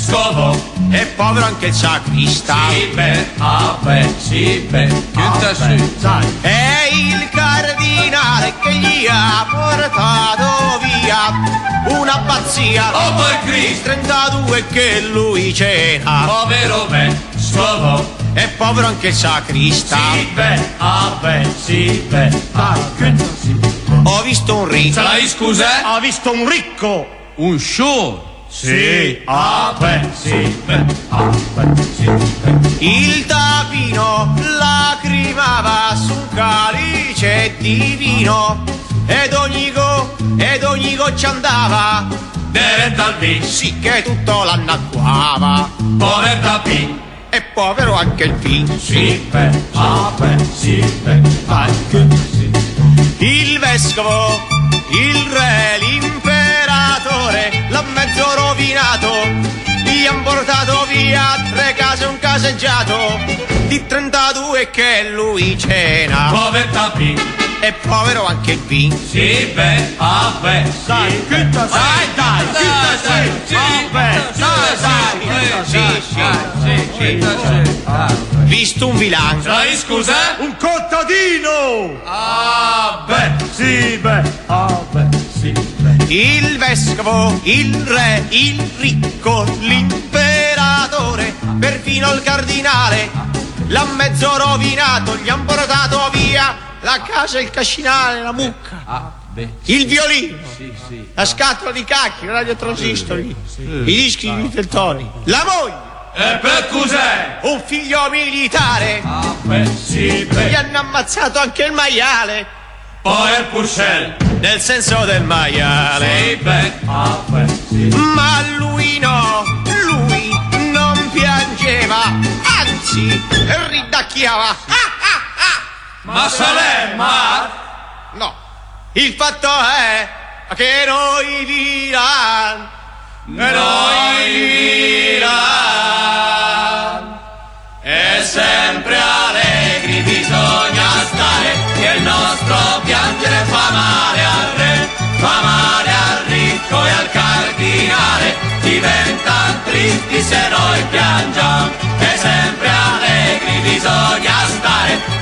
vescovo E povero anche il sacrista. Sì, beh, ah, beh, sì, beh, chiuda su. Sai, È il cardinale che gli ha portato via una pazzia. Oh, per Cristo 32 che lui cena. Povero vescovo E povero anche il sacrista. Sì, beh, ah, beh, sì, beh, ah. Ho visto un ricco. la scusa? Ho visto un ricco. Un show Sì, beh, sì, beh, sì. Il tapino lacrimava su un calice di vino. Ed ogni go, ed ogni goccia andava. Diretta al B, Sì che tutto l'annacquava. povertà P E povero anche il P. Sì, ah, beh, sì, chiuda su. Il vescovo, il re, l'ha rovinato, gli han portato via tre case e un caseggiato, di 32 che lui cena, Povertà P. E povero anche il P. Sì, beh, ah, beh, Dai, sì, chiuda, beh, dai, dai, dai, sì, sì, vabbè, dai, dai, sì, sì, sì, sì. Visto un vilano, Sai, scusa? un contadino, Ah, beh, sì, beh, ah, beh, sì. Il vescovo, il re, il ricco, l'imperatore, perfino il cardinale, l'ha mezzo rovinato, gli han portato via la casa, il cascinale, la mucca, Ah, beh, il violino, sì, sì. la scatola di cacchi, i radiotransistori, i dischi di Teltoni, la moglie, E per cos'è? un figlio militare, Ah, beh, sì, gli beh. hanno ammazzato anche il maiale, Poi il Purcell. nel senso del maiale. Ah. Ma lui no, lui non piangeva, anzi ridacchiava. Ah, ah, ah. Ma Salemma? No, il fatto è che noi Milan, Noi Milan. Diventano tristi se noi piangiamo. E sempre allegri bisogna stare,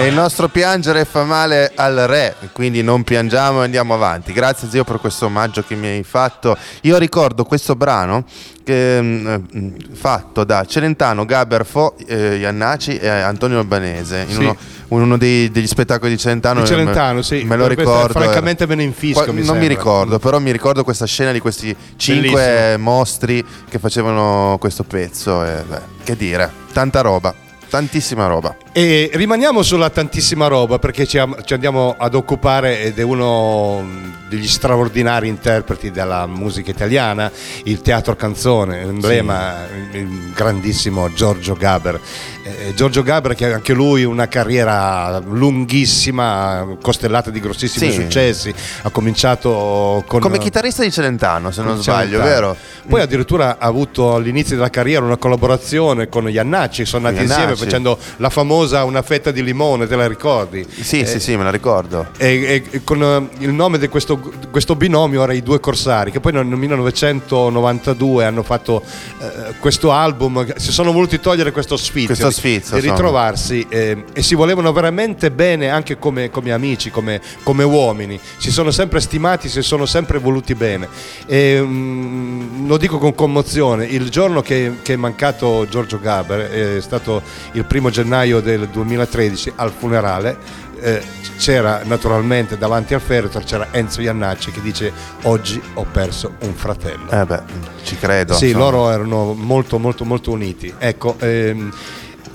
E il nostro piangere fa male al re, quindi non piangiamo e andiamo avanti. Grazie zio per questo omaggio che mi hai fatto. Io ricordo questo brano mm, fatto da Celentano, Gaber Fo, eh, Iannaci e Antonio Albanese in Sì. uno, uno dei- degli spettacoli di Celentano. Di eh, Celentano, me, sì. Me lo ricordo. francamente eh. me ne infisco, Qua- mi non mi sembra. ricordo, però mi ricordo questa scena di questi cinque Bellissimo. mostri che facevano questo pezzo. E, beh, che dire, tanta roba, tantissima roba. E rimaniamo sulla tantissima roba perché ci, am- ci andiamo ad occupare ed è uno degli straordinari interpreti della musica italiana, il teatro canzone, l'emblema, il grandissimo Giorgio Gaber. Eh, Giorgio Gaber che ha anche lui una carriera lunghissima, costellata di grossissimi Sì. successi, ha cominciato con... Come chitarrista di Celentano, se non sbaglio, vero? Poi addirittura ha avuto all'inizio della carriera una collaborazione con Iannacci, sono nati Iannacci. insieme facendo la famosa Una fetta di limone, te la ricordi? Sì, sì, sì, me la ricordo. E, e- e con eh, il nome di questo, questo binomio era i due corsari che poi nel 1992 hanno fatto eh, questo album, si sono voluti togliere questo sfizio, Questo sfizio, insomma. ritrovarsi eh, e si volevano veramente bene anche come, come amici, come, come uomini, si sono sempre stimati, si sono sempre voluti bene. E, mm, lo dico con commozione, il giorno che, che è mancato Giorgio Gaber è stato il primo gennaio del 2013 al funerale. eh, c'era naturalmente davanti al feretro c'era Enzo Iannacci che dice oggi ho perso un fratello Eh beh, ci credo. sì, insomma. loro erano molto molto molto uniti. Ecco, ehm,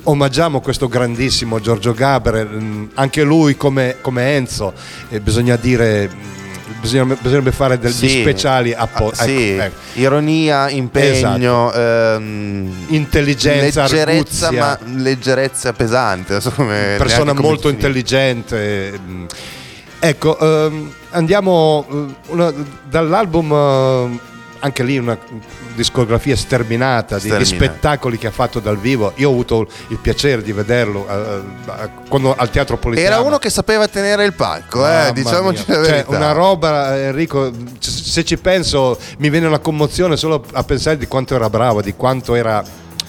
omaggiamo questo grandissimo Giorgio Gaber, mm, anche lui come, come Enzo, eh, bisogna dire, bisogna- bisognerebbe fare degli Sì. speciali a po- Ah, sì, ecco, ecco. ironia, impegno, ehm, Intelligenza, leggerezza, arguzia. ma leggerezza pesante. insomma, persona molto intelligente. mm. Ecco, ehm, andiamo eh, una- dall'album, eh, anche lì una discografia sterminata di, di spettacoli che ha fatto dal vivo. Io ho avuto il piacere di vederlo eh, eh, quando al Teatro Politeama. Era uno che sapeva tenere il palco, eh, diciamoci mia. la Cioè, verità. una roba, Enrico, c- se ci penso mi viene una commozione solo a pensare di quanto era bravo, di quanto era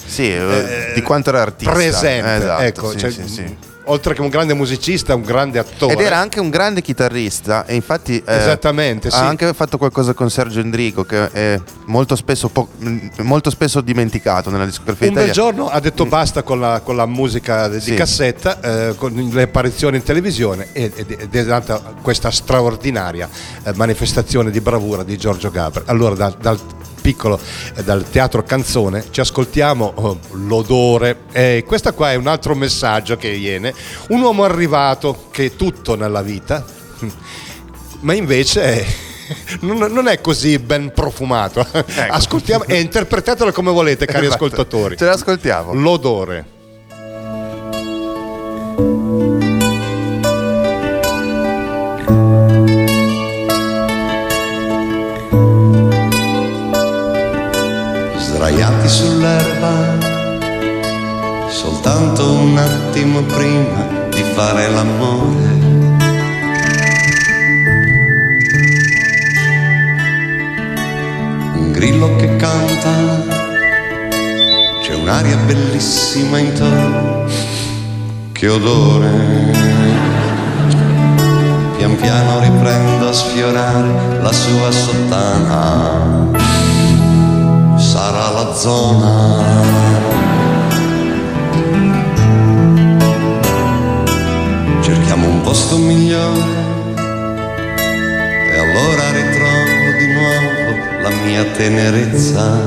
Sì, eh, eh, di quanto era artista. presente. Esatto, ecco, sì, cioè, sì, sì. Oltre che un grande musicista, un grande attore. Ed era anche un grande chitarrista e infatti eh, Esattamente, sì. ha anche fatto qualcosa con Sergio Endrico che è molto spesso, po- mh, molto spesso dimenticato nella discografia Un bel giorno ha detto basta con la, con la musica di Sì. cassetta, eh, con le apparizioni in televisione ed, è nata questa straordinaria eh, manifestazione di bravura di Giorgio Gaber. Allora dal, dal piccolo, eh, dal teatro canzone, ci ascoltiamo oh, l'odore. E questo qua è un altro messaggio che viene. Un uomo arrivato che è tutto nella vita, ma invece... è- Non, è così ben profumato. Ascoltiamo e interpretatelo come volete, cari Esatto. ascoltatori. Ce l'ascoltiamo. L'odore. Prima di fare l'amore. Un grillo che canta, c'è un'aria bellissima intorno, che odore. Pian piano riprendo a sfiorare la sua sottana sarà la zona. Posto migliore e allora ritrovo di nuovo la mia tenerezza.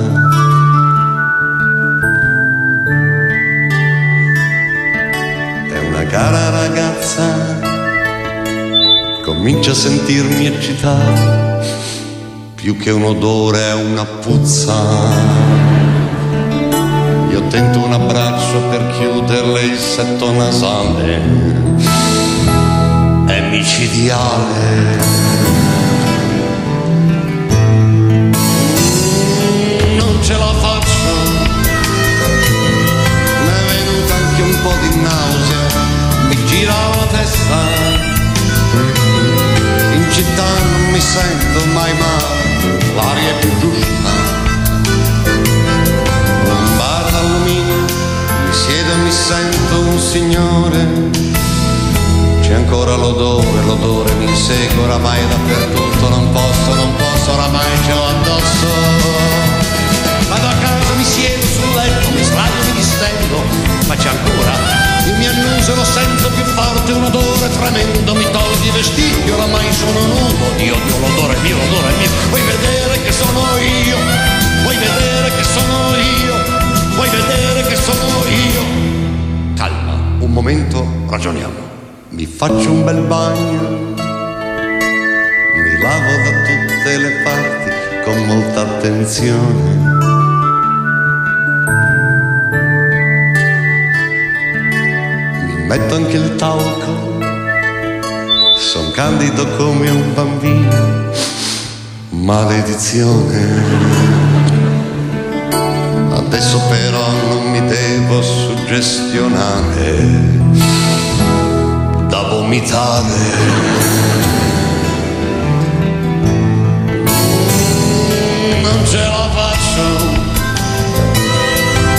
È una cara ragazza, comincio a sentirmi eccitato più che un odore è una puzza. Io tento un abbraccio per chiuderle il setto nasale, micidiale. Non ce la faccio, mi è venuta anche un po' di nausea, mi gira la testa in città non mi sento mai male, l'aria è più giusta. Un bar d'alluminio, mi siedo e mi sento un signore. Ancora l'odore, l'odore mi insegue oramai dappertutto, non posso, non posso, oramai ce l'ho addosso. Vado a casa, mi siedo sul letto, mi sdraio, mi distendo, ma c'è ancora. Il mio annuso lo sento più forte, un odore tremendo, mi tolgo i vestiti, oramai sono nudo. Dio, Dio, l'odore è mio, l'odore è mio. Vuoi vedere che sono io? Vuoi vedere che sono io? Vuoi vedere che sono io? Calma, un momento, ragioniamo. Mi faccio un bel bagno, mi lavo da tutte le parti con molta attenzione. Mi metto anche il talco, son candido come un bambino, maledizione. Adesso però non mi devo suggestionare vomitare. Non ce la faccio,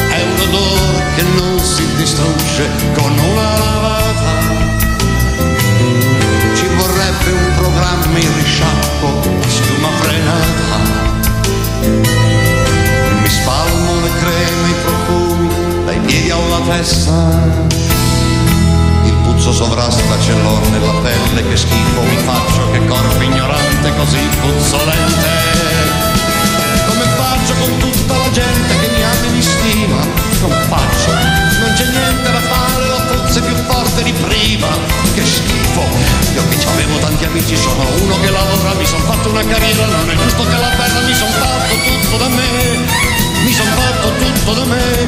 è un odore che non si distrugge con una lavata. Ci vorrebbe un programma in risciacquo, schiuma frenata. Mi spalmo le creme, i profumi, dai piedi alla testa da vomitare. macellor nella pelle, che schifo mi faccio, che corpo ignorante così puzzolente. Come faccio con tutta la gente che mi ama e mi stima? Non faccio, non c'è niente da fare, la puzza è più forte di prima. Che schifo, io che avevo tanti amici, sono uno che lavora, mi son fatto una carriera, non è giusto che la perda, mi son fatto tutto da me. Mi son fatto tutto da me.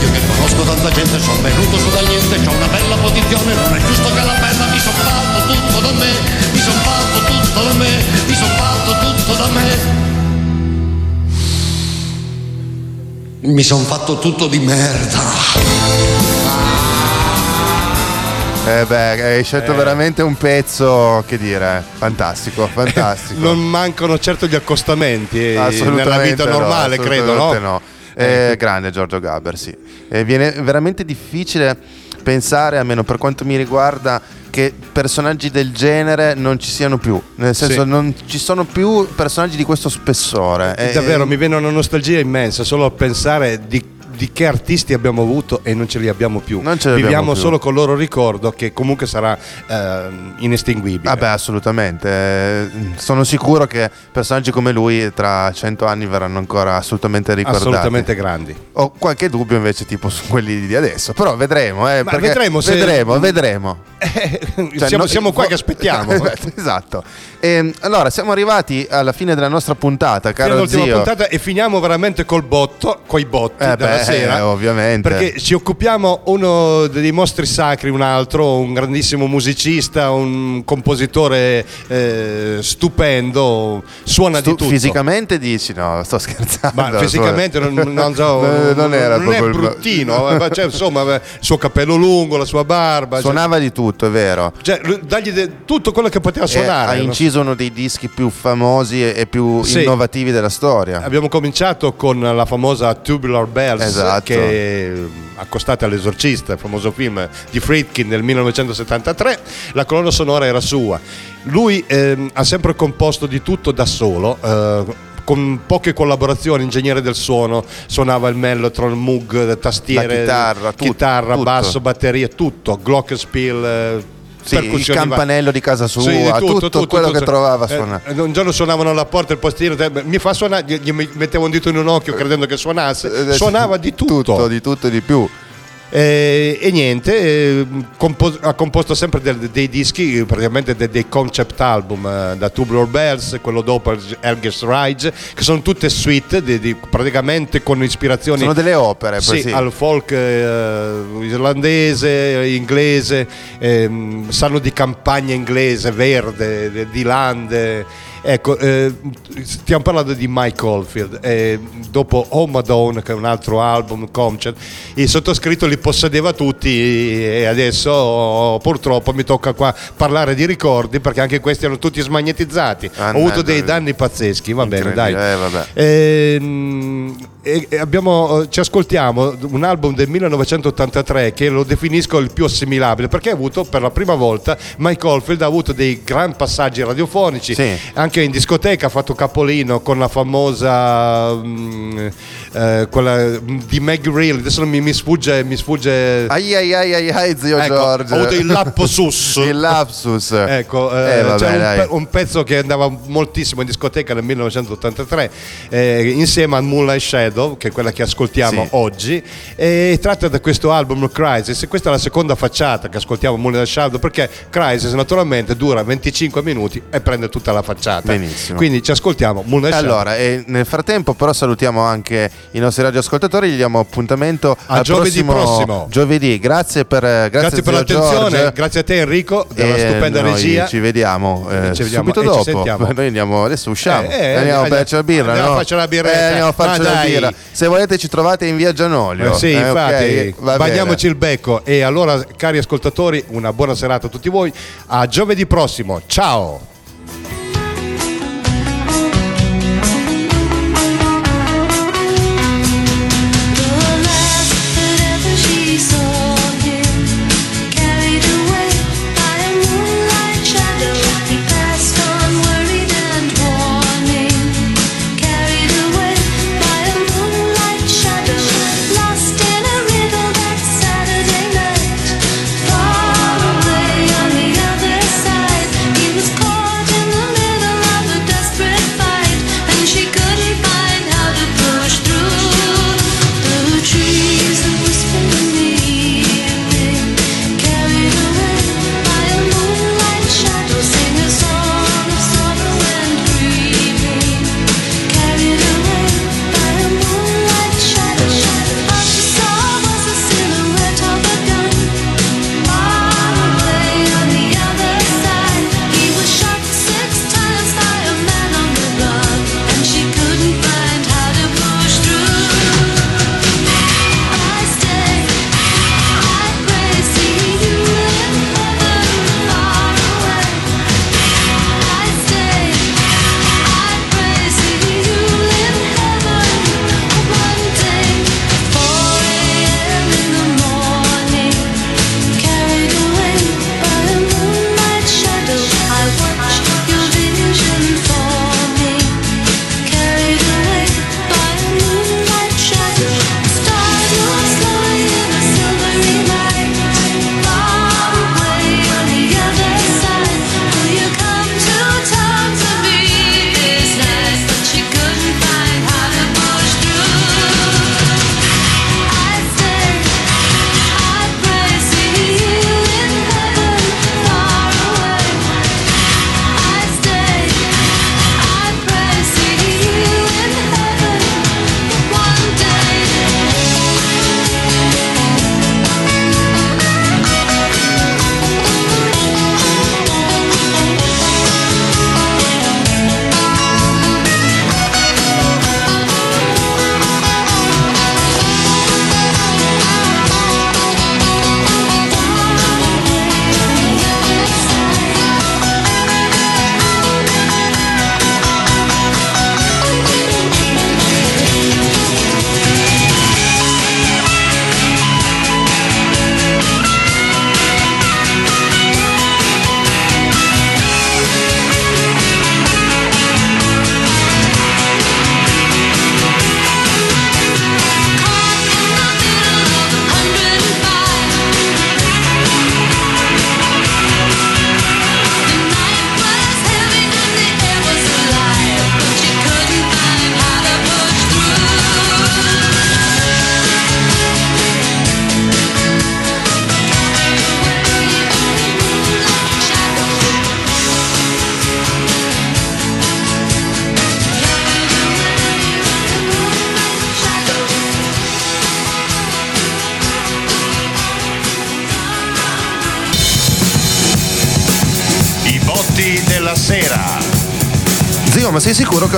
Io che conosco tanta gente, sono venuto su da niente, ho una bella posizione, non è giusto che la perda, mi son fatto tutto da me. Mi son fatto tutto da me, mi son fatto tutto da me. Mi son fatto tutto di merda. Eh beh, hai scelto veramente un pezzo, che dire, fantastico, fantastico. Non mancano certo gli accostamenti eh, nella vita no, normale, credo, no? no. Eh, grande Giorgio Gaber, sì. Eh, viene veramente difficile pensare, almeno per quanto mi riguarda, che personaggi del genere non ci siano più. Nel senso, Sì. non ci sono più personaggi di questo spessore. Eh, Davvero, mi viene una nostalgia immensa solo a pensare di, di che artisti abbiamo avuto e non ce li abbiamo più. Non ce li abbiamo Viviamo più. solo con il loro ricordo che comunque sarà ehm, inestinguibile. Vabbè, assolutamente. Eh, Sono sicuro che personaggi come lui tra cento anni verranno ancora assolutamente ricordati. Assolutamente grandi. Ho qualche dubbio invece tipo su quelli di adesso, però vedremo, eh, vedremo se- vedremo, vedremo. Cioè, siamo, no- siamo qua che aspettiamo. esatto. Ehm, allora, siamo arrivati alla fine della nostra puntata, caro all'ultima zio. puntata e finiamo veramente col botto, coi botti Eh della beh, sera. eh, ovviamente. Perché ci occupiamo uno dei mostri sacri, un altro, un grandissimo musicista, un compositore eh, stupendo, suona Tu di tutto. fisicamente dici no, sto scherzando. Ma fisicamente non, non so, Non- non era non è proprio il- bruttino, eh, ma cioè, insomma, il suo capello lungo, la sua barba. cioè- Suonava di tutto, è vero. Cioè, dagli de- tutto quello che poteva E suonare. ha? Inciso uno dei dischi più famosi e più Sì. innovativi della storia. Abbiamo cominciato con la famosa Tubular Bells Esatto. che è accostata all'esorcista, il famoso film di Friedkin nel 1973. La colonna sonora era sua. Lui ehm, ha sempre composto di tutto da solo. eh, con poche collaborazioni, ingegnere del suono, suonava il mellotron, Moog, tastiere, La chitarra, tutto, chitarra, tutto. basso, batteria, tutto, glockenspiel, eh, Sì, il percussioni va- campanello di casa sua, sì, tutto, quello che trovava a Eh, un giorno suonavano alla porta il postino, mi fa suonare, gli, gli mettevo un dito in un occhio credendo che suonasse, Eh, suonava di tutto. tutto, di tutto e di più. Eh, e niente, eh, compo- ha composto sempre del- dei dischi, praticamente de- dei concept album, eh, da Tubular Bells, quello dopo Elgers Rise, che sono tutte suite, di- di- praticamente con ispirazioni Sono delle opere, sì, sì. al folk eh, irlandese, inglese, ehm, sanno di campagna inglese, verde, de- di lande. Ecco, eh, stiamo parlando di Mike Oldfield. eh, dopo Oh Madonna, che è un altro album, Comchat, il sottoscritto li possedeva tutti e adesso oh, purtroppo mi tocca qua parlare di ricordi perché anche questi erano tutti smagnetizzati. Ho avuto dei danni pazzeschi, va bene, dai. Eh. Ehm, abbiamo, eh, ci ascoltiamo un album del 1983 che lo definisco il più assimilabile perché ha avuto per la prima volta Mike Oldfield ha avuto dei gran passaggi radiofonici Sì. anche in discoteca ha fatto capolino con la famosa mm, eh, quella di Meg Real adesso mi, mi sfugge mi sfugge Ai ai ai ai ai zio Ecco, Giorgio. ho avuto il lapsus. il lapsus. Ecco, eh, Eh, vabbè, c'era un, un pezzo che andava moltissimo in discoteca nel 1983 eh, insieme a Moonlight Shadow, che è quella che ascoltiamo Sì. oggi, e tratta da questo album Crisis. E questa è la seconda facciata che ascoltiamo Moonlight Shadow perché Crisis naturalmente dura 25 minuti e prende tutta la facciata. Benissimo. Quindi ci ascoltiamo. Allora, e nel frattempo però salutiamo anche i nostri radioascoltatori, gli diamo appuntamento A al giovedì prossimo, prossimo. Giovedì, grazie per, grazie Grazie per zio l'attenzione, Giorgio. grazie a te Enrico della E stupenda regia. Ci vediamo, eh, Ci vediamo subito dopo. sentiamo. Noi andiamo, adesso usciamo. Eh, eh, andiamo a berci la birra. andiamo no? a farci la birretta. Eh, andiamo a farci la dai. birra. Se volete ci trovate in via Gianolio. Eh sì, Eh, infatti, Va bagniamoci il becco. E allora, cari ascoltatori, una buona serata a tutti voi. A giovedì prossimo. Ciao!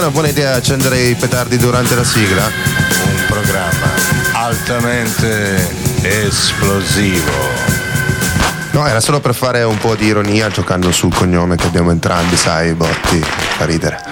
Una buona idea accendere i petardi durante la sigla? Un programma altamente esplosivo. No, era solo per fare un po' di ironia giocando sul cognome che abbiamo entrambi, sai, Botti, fa ridere.